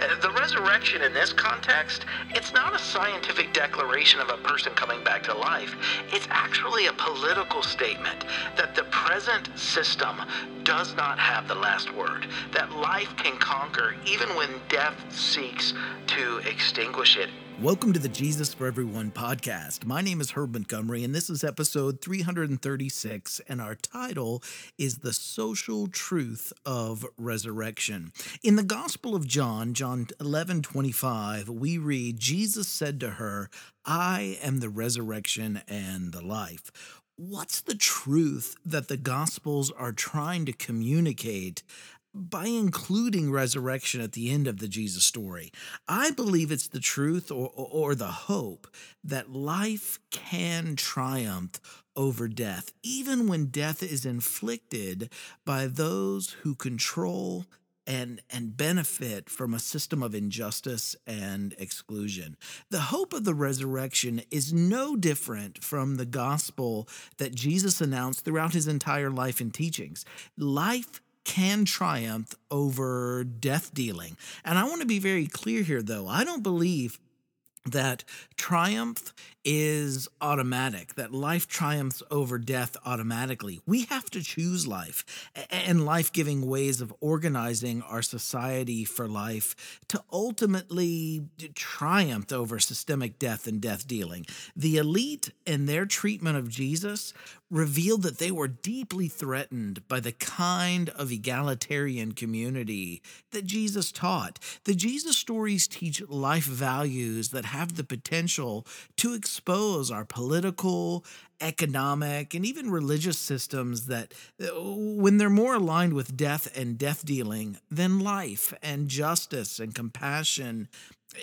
Uh, The resurrection in this context, it's not a scientific declaration of a person coming back to life. It's actually a political statement that the present system does not have the last word, that life can conquer even when death seeks to extinguish it. Welcome to the Jesus for Everyone podcast. My name is Herb Montgomery, and this is episode 336, and our title is The Social Truth of Resurrection. In the Gospel of John, John 11 25, we read, Jesus said to her, I am the resurrection and the life. What's the truth that the Gospels are trying to communicate by including resurrection at the end of the Jesus story. I believe it's the truth or, or, the hope that life can triumph over death, even when death is inflicted by those who control and and benefit from a system of injustice and exclusion. The hope of the resurrection is no different from the gospel that Jesus announced throughout his entire life and teachings. Life can triumph over death dealing. And I want to be very clear here, though. I don't believe that triumph is automatic, that life triumphs over death automatically. We have to choose life and life giving ways of organizing our society for life to ultimately triumph over systemic death and death dealing. The elite and their treatment of Jesus revealed that they were deeply threatened by the kind of egalitarian community that Jesus taught. The Jesus stories teach life values that have the potential to expose our political, economic, and even religious systems that, uh, when they're more aligned with death and death dealing than life and justice and compassion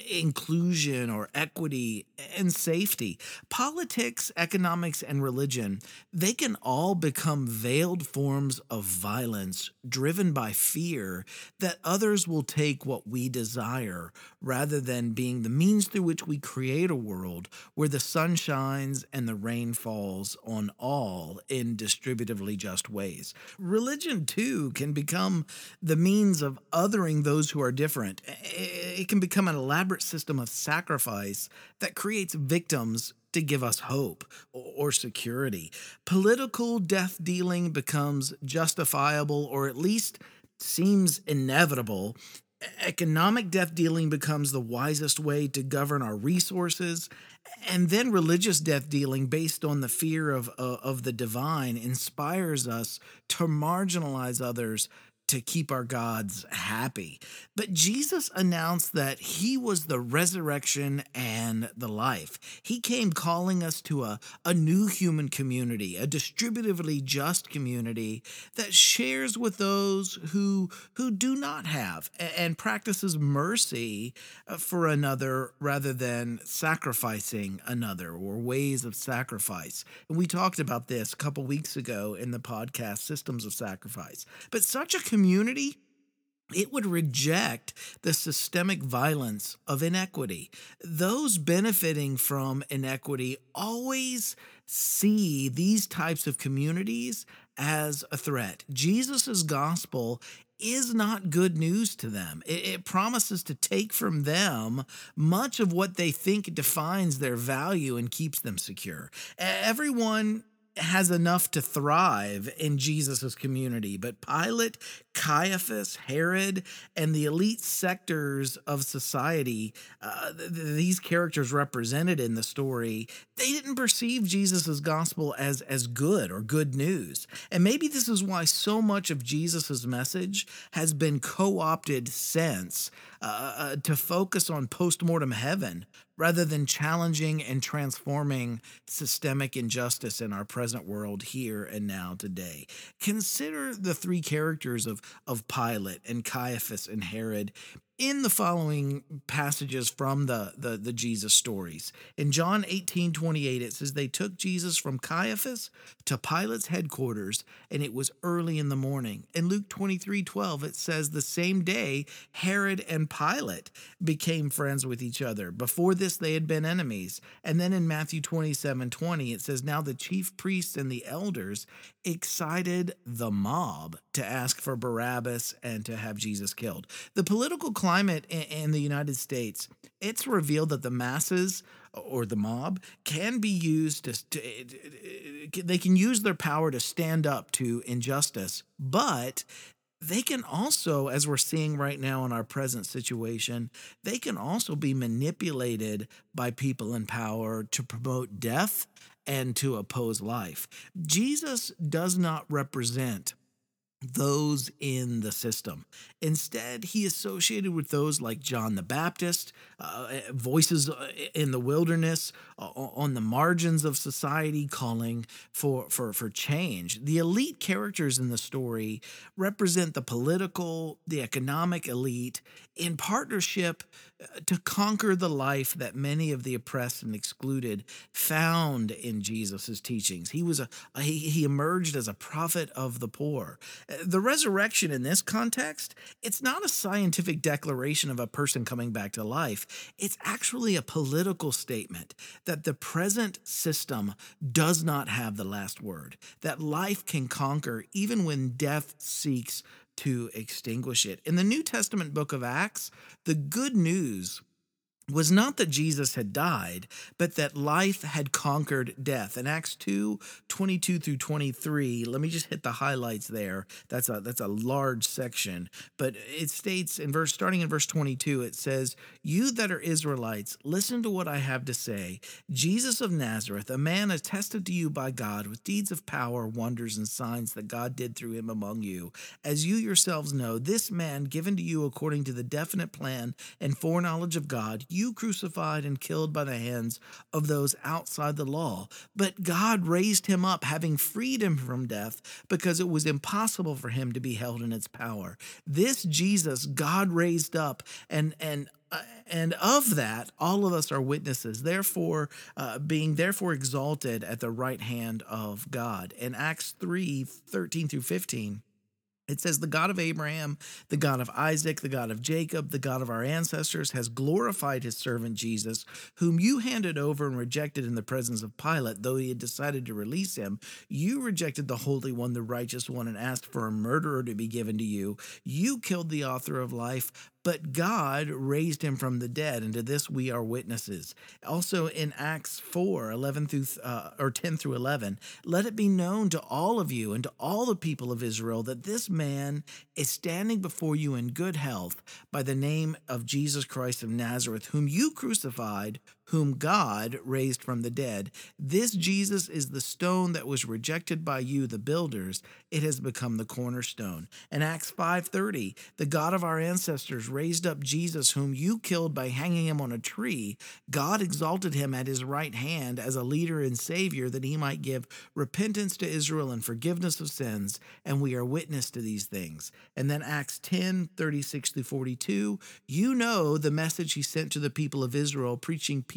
inclusion or equity and safety. Politics, economics, and religion, they can all become veiled forms of violence driven by fear that others will take what we desire rather than being the means through which we create a world where the sun shines and the rain falls on all in distributively just ways. Religion, too, can become the means of othering those who are different. It can become an elaborate system of sacrifice that creates victims to give us hope or security. Political death dealing becomes justifiable or at least seems inevitable. Economic death dealing becomes the wisest way to govern our resources. And then religious death dealing, based on the fear of, uh, of the divine, inspires us to marginalize others to keep our gods happy. But Jesus announced that he was the resurrection and the life. He came calling us to a, a new human community, a distributively just community that shares with those who, who do not have and practices mercy uh, for another rather than sacrificing another or ways of sacrifice. And we talked about this a couple weeks ago in the podcast Systems of Sacrifice. But such a community, it would reject the systemic violence of inequity. Those benefiting from inequity always see these types of communities as a threat. Jesus' gospel is not good news to them. It, it, promises to take from them much of what they think defines their value and keeps them secure. Everyone has enough to thrive in Jesus' community. But Pilate, Caiaphas, Herod, and the elite sectors of society, uh, th- these characters represented in the story, they didn't perceive Jesus' gospel as, as good or good news. And maybe this is why so much of Jesus' message has been co opted since uh, uh, to focus on postmortem heaven rather than challenging and transforming systemic injustice in our present world here and now today. Consider the three characters of, of Pilate and Caiaphas and Herod in the following passages from the, the, the Jesus stories. In John 18 28, it says, They took Jesus from Caiaphas to Pilate's headquarters, and it was early in the morning. In Luke 23 12, it says, The same day, Herod and Pilate became friends with each other. Before this, they had been enemies. And then in Matthew 27 20, it says, Now the chief priests and the elders excited the mob to ask for Barabbas and to have Jesus killed. The political climate in the United States, it's revealed that the masses or the mob can be used to, to, eh, they can use their power to stand up to injustice, but they can also, as we're seeing right now in our present situation, they can also be manipulated by people in power to promote death and to oppose life. Jesus does not represent those in the system. Instead, he associated with those like John the Baptist, uh, eh, voices uh, in the wilderness, uh, on the margins of society, calling for, for, for change. The elite characters in the story represent the political, the economic elite in partnership to conquer the life that many of the oppressed and excluded found in Jesus' teachings. He was a, he, he emerged as a prophet of the poor. Uh, the resurrection in this context, it's not a scientific declaration of a person coming back to life. It's actually a political statement that the present system does not have the last word, that life can conquer even when death seeks to extinguish it. In the New Testament book of Acts, the good news was not that Jesus had died, but that life had conquered death. In Acts 2 22 through 23, let me just hit the highlights there. That's a that's a large section. But it states in verse starting in verse 22, it says, You that are Israelites, listen to what I have to say. Jesus of Nazareth, a man attested to you by God with deeds of power, wonders, and signs that God did through him among you. As you yourselves know, this man given to you according to the definite plan and foreknowledge of God you crucified and killed by the hands of those outside the law. But God raised him up, having freed him from death, because it was impossible for him to be held in its power. This Jesus God raised up, and and uh, and of that, all of us are witnesses. Therefore, uh, being therefore exalted at the right hand of God. In Acts 3 13 through 15, it says, The God of Abraham, the God of Isaac, the God of Jacob, the God of our ancestors has glorified his servant Jesus, whom you handed over and rejected in the presence of Pilate, though he had decided to release him. You rejected the Holy One, the righteous one, and asked for a murderer to be given to you. You killed the author of life, but God raised him from the dead, and to this we are witnesses. Also in Acts 4 11 through, uh, or 10 through 11, let it be known to all of you and to all the people of Israel that this man is standing before you in good health by the name of Jesus Christ of Nazareth, whom you crucified, whom God raised from the dead. This Jesus is the stone that was rejected by you the builders. It has become the cornerstone. In Acts 5:30, the God of our ancestors raised up Jesus whom you killed by hanging him on a tree. God exalted him at his right hand as a leader and savior that he might give repentance to Israel and forgiveness of sins, and we are witness to these things. And then Acts 10:36 through 42, you know the message he sent to the people of Israel preaching peace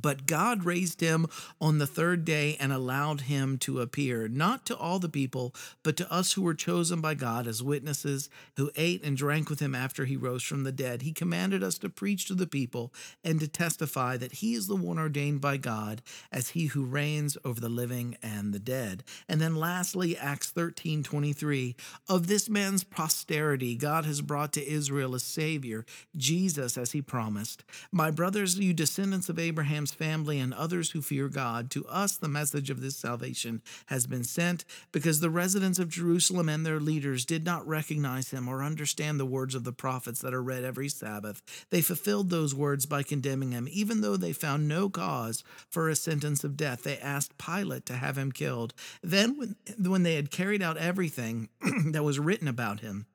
But God raised him on the third day and allowed him to appear, not to all the people, but to us who were chosen by God as witnesses, who ate and drank with him after he rose from the dead. He commanded us to preach to the people and to testify that he is the one ordained by God as he who reigns over the living and the dead. And then lastly, Acts 13 23. Of this man's posterity, God has brought to Israel a Savior, Jesus, as he promised. My brothers, you descendants of Abraham, Abraham's family and others who fear God, to us the message of this salvation has been sent because the residents of Jerusalem and their leaders did not recognize him or understand the words of the prophets that are read every Sabbath. They fulfilled those words by condemning him, even though they found no cause for a sentence of death. They asked Pilate to have him killed. Then, when, when they had carried out everything that was written about him,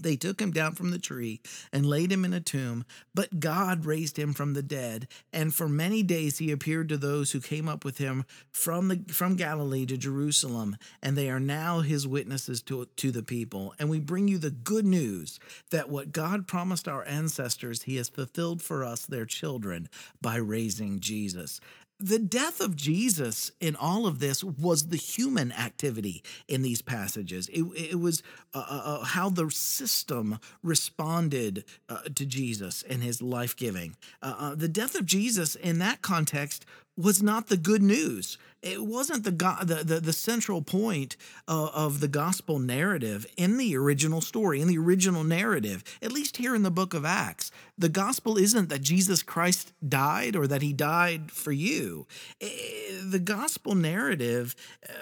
they took him down from the tree and laid him in a tomb, but God raised him from the dead. And for many days he appeared to those who came up with him from the from Galilee to Jerusalem, and they are now his witnesses to, to the people. And we bring you the good news that what God promised our ancestors, he has fulfilled for us, their children, by raising Jesus the death of Jesus in all of this was the human activity in these passages. It, it was uh, uh, uh how the system responded uh, to Jesus and his life giving. Uh, uh, the death of Jesus in that context was not the good news. It wasn't the the, the, the central point uh, of the gospel narrative in the original story, in the original narrative, at least here in the book of Acts. The gospel isn't that Jesus Christ died or that he died for you. The gospel narrative uh,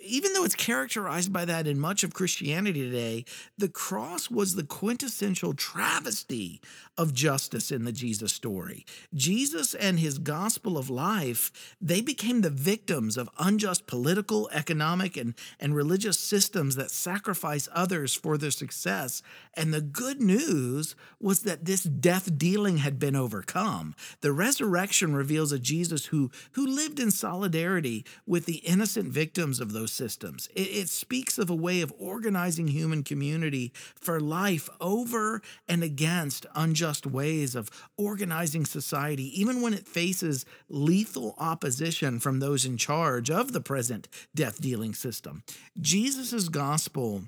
even though it's characterized by that in much of Christianity today, the cross was the quintessential travesty of justice in the Jesus story. Jesus and his gospel of life, they became the victims of unjust political, economic, and, and religious systems that sacrifice others for their success. And the good news was that this death dealing had been overcome. The resurrection reveals a Jesus who, who lived in solidarity with the innocent victims of those systems. It, it speaks of a way of organizing human community for life over and against unjust unjust ways of organizing society, even when it faces lethal opposition from those in charge of the present death dealing system. Jesus' gospel,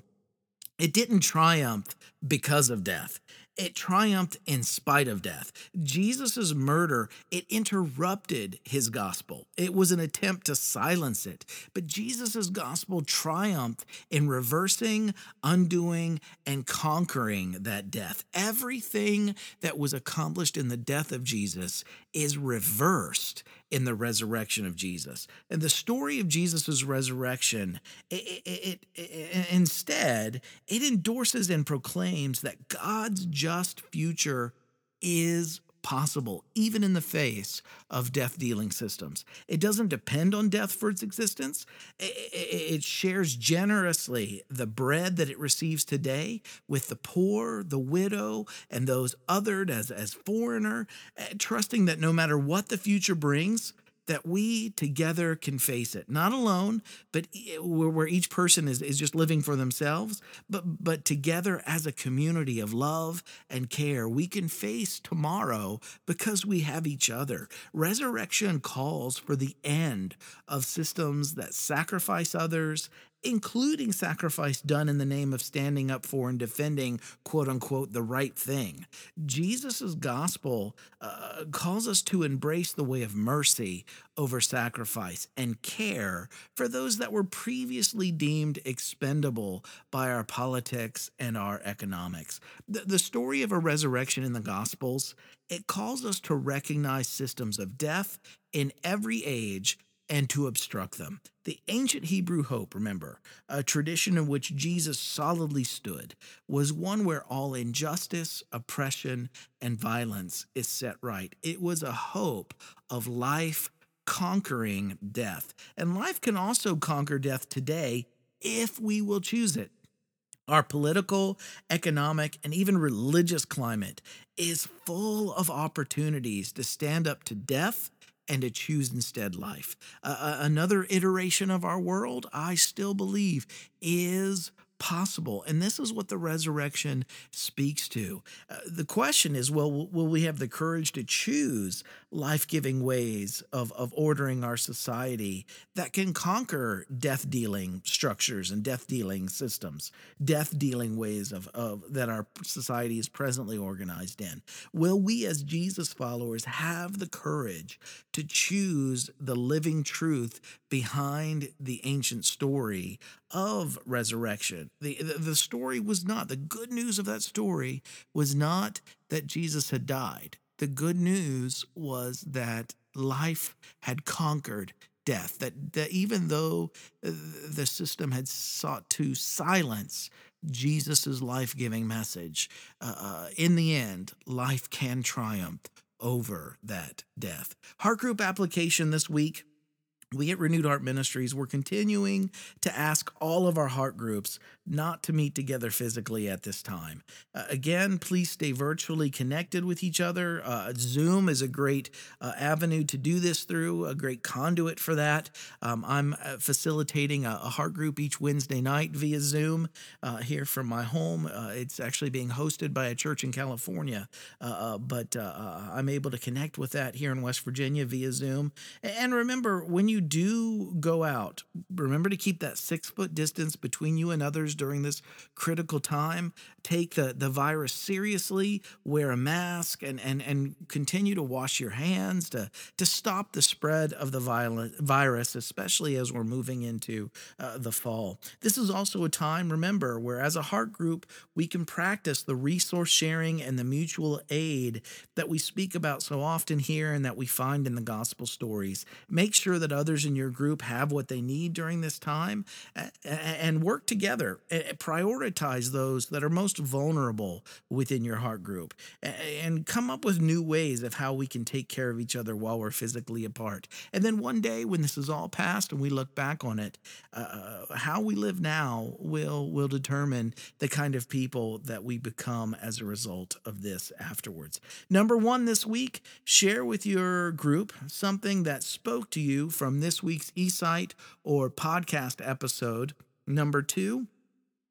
it didn't triumph because of death. It triumphed in spite of death. Jesus' murder, it interrupted his gospel. It was an attempt to silence it. But Jesus' gospel triumphed in reversing, undoing, and conquering that death. Everything that was accomplished in the death of Jesus is reversed in the resurrection of Jesus. And the story of Jesus' resurrection, it, it, it, instead, it endorses and proclaims that God's just future is possible, even in the face of death dealing systems. It doesn't depend on death for its existence. It shares generously the bread that it receives today with the poor, the widow, and those othered as, as foreigner, eh, trusting that no matter what the future brings, that we together can face it. Not alone but where each person is, is just living for themselves but but together as a community of love and care we can face tomorrow because we have each other. Resurrection calls for the end of systems that sacrifice others including sacrifice done in the name of standing up for and defending, quote unquote, the right thing. Jesus' gospel uh, calls us to embrace the way of mercy over sacrifice and care for those that were previously deemed expendable by our politics and our economics. The, the story of a resurrection in the gospels, it calls us to recognize systems of death in every age and to obstruct them. The ancient Hebrew hope, remember, a tradition in which Jesus solidly stood, was one where all injustice, oppression, and violence is set right. It was a hope of life conquering death. And life can also conquer death today if we will choose it. Our political, economic, and even religious climate is full of opportunities to stand up to death and to choose instead life. Uh, another iteration of our world, I still believe, is possible. And this is what the resurrection speaks to. Uh, the question is well, will we have the courage to choose life giving ways of, of ordering our society that can conquer death dealing structures and death dealing systems, death dealing ways of, of that our society is presently organized in? Will we, as Jesus followers, have the courage to choose the living truth behind the ancient story of resurrection. The, the, the, story was not, the good news of that story was not that Jesus had died. The good news was that life had conquered death, that, that even though uh, the system had sought to silence Jesus' life giving message, uh, uh, in the end, life can triumph over that death. Heart group application this week we at Renewed Heart Ministries, we're continuing to ask all of our heart groups not to meet together physically at this time. Uh, again, please stay virtually connected with each other. Uh, Zoom is a great uh, avenue to do this through, a great conduit for that. Um, I'm uh, facilitating a, a, heart group each Wednesday night via Zoom uh, here from my home. Uh, it's actually being hosted by a church in California, but I'm able to connect with that here in West Virginia via Zoom. And remember, when you do go out, remember to keep that six foot distance between you and others during this critical time. Take the, the virus seriously, wear a mask, and, and, and continue to wash your hands to, to stop the spread of the violent virus, especially as we're moving into uh, the fall. This is also a time, remember, where as a heart group, we can practice the resource sharing and the mutual aid that we speak about so often here and that we find in the gospel stories. Make sure that others others in your group have what they need during this time and work together. Prioritize those that are most vulnerable within your heart group and come up with new ways of how we can take care of each other while we're physically apart. And then one day when this is all past and we look back on it, uh, how we live now will will determine the kind of people that we become as a result of this afterwards. Number 1 this week, share with your group something that spoke to you from this week's eSight or podcast episode. Number two,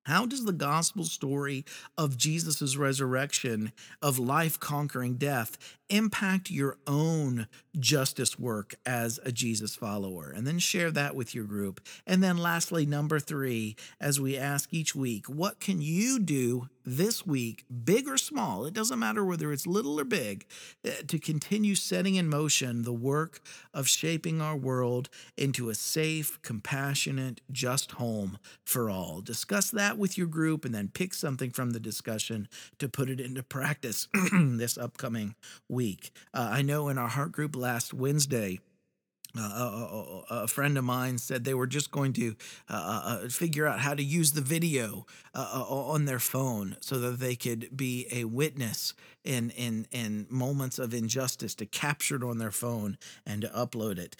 how does the gospel story of Jesus' resurrection, of life conquering death, impact your own justice work as a Jesus follower? And then share that with your group. And then, lastly, number three, as we ask each week, what can you do this week, big or small, it doesn't matter whether it's little or big, eh, to continue setting in motion the work of shaping our world into a safe, compassionate, just home for all. Discuss that with your group and then pick something from the discussion to put it into practice this upcoming week. Uh, I know in our heart group last Wednesday, uh, a, a, friend of mine said they were just going to uh, uh, uh figure out how to use the video uh, uh, on their phone so that they could be a witness in in in moments of injustice to capture it on their phone and to upload it.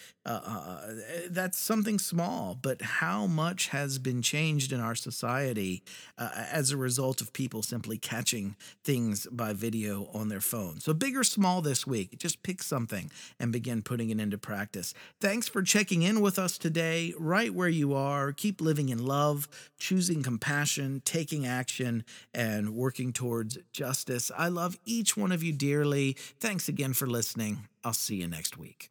that's something small, but how much has been changed in our society as a result of people simply catching things by video on their phone. So big or small this week, just pick something and begin putting it into practice. Thanks for checking in with us today, right where you are. Keep living in love, choosing compassion, taking action, and working towards justice. I love each one of you dearly. Thanks again for listening. I'll see you next week.